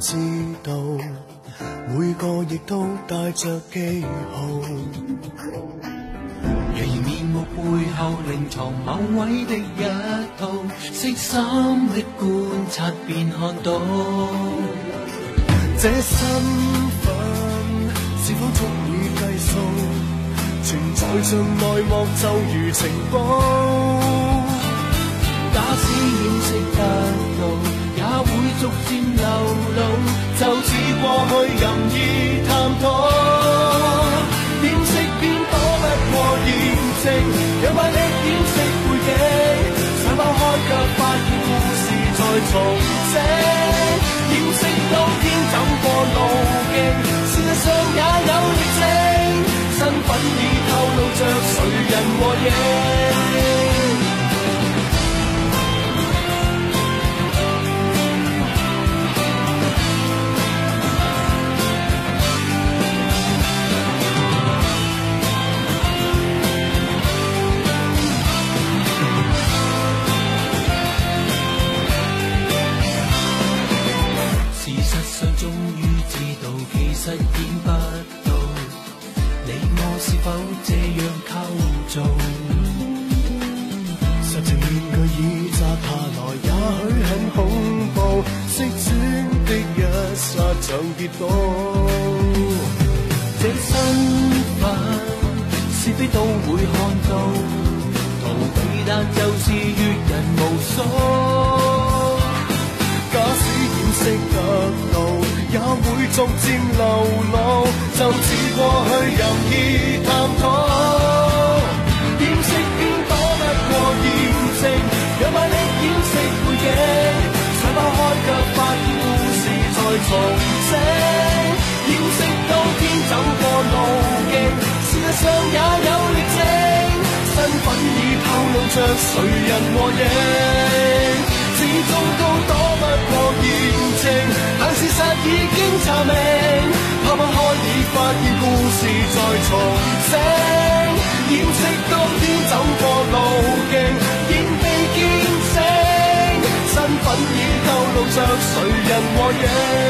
知道，每個亦都帶着記號，然而面目背後另藏某位的一套，悉心的觀察便看到，這身份是否足以計數？存在著內幕就如情報，假使掩饰得到，也會逐漸。去任意探讨，掩饰，便躲不过验证，有块力掩饰背景，想抛开却发现故事在重整。掩饰当天怎过路径，事实上也有逆境，身份是否这样构造？实情面具已摘下来，也许很恐怖。旋转的一刹就跌倒，这身份是非都会看到。会逐渐流露，就似过去任意探讨，掩饰偏躲不过验证，有压力掩饰背影，想抛开却发现故事在重生，掩饰当天走过路径，事实上也有历证，身份已透露着谁人和影。着谁人和夜？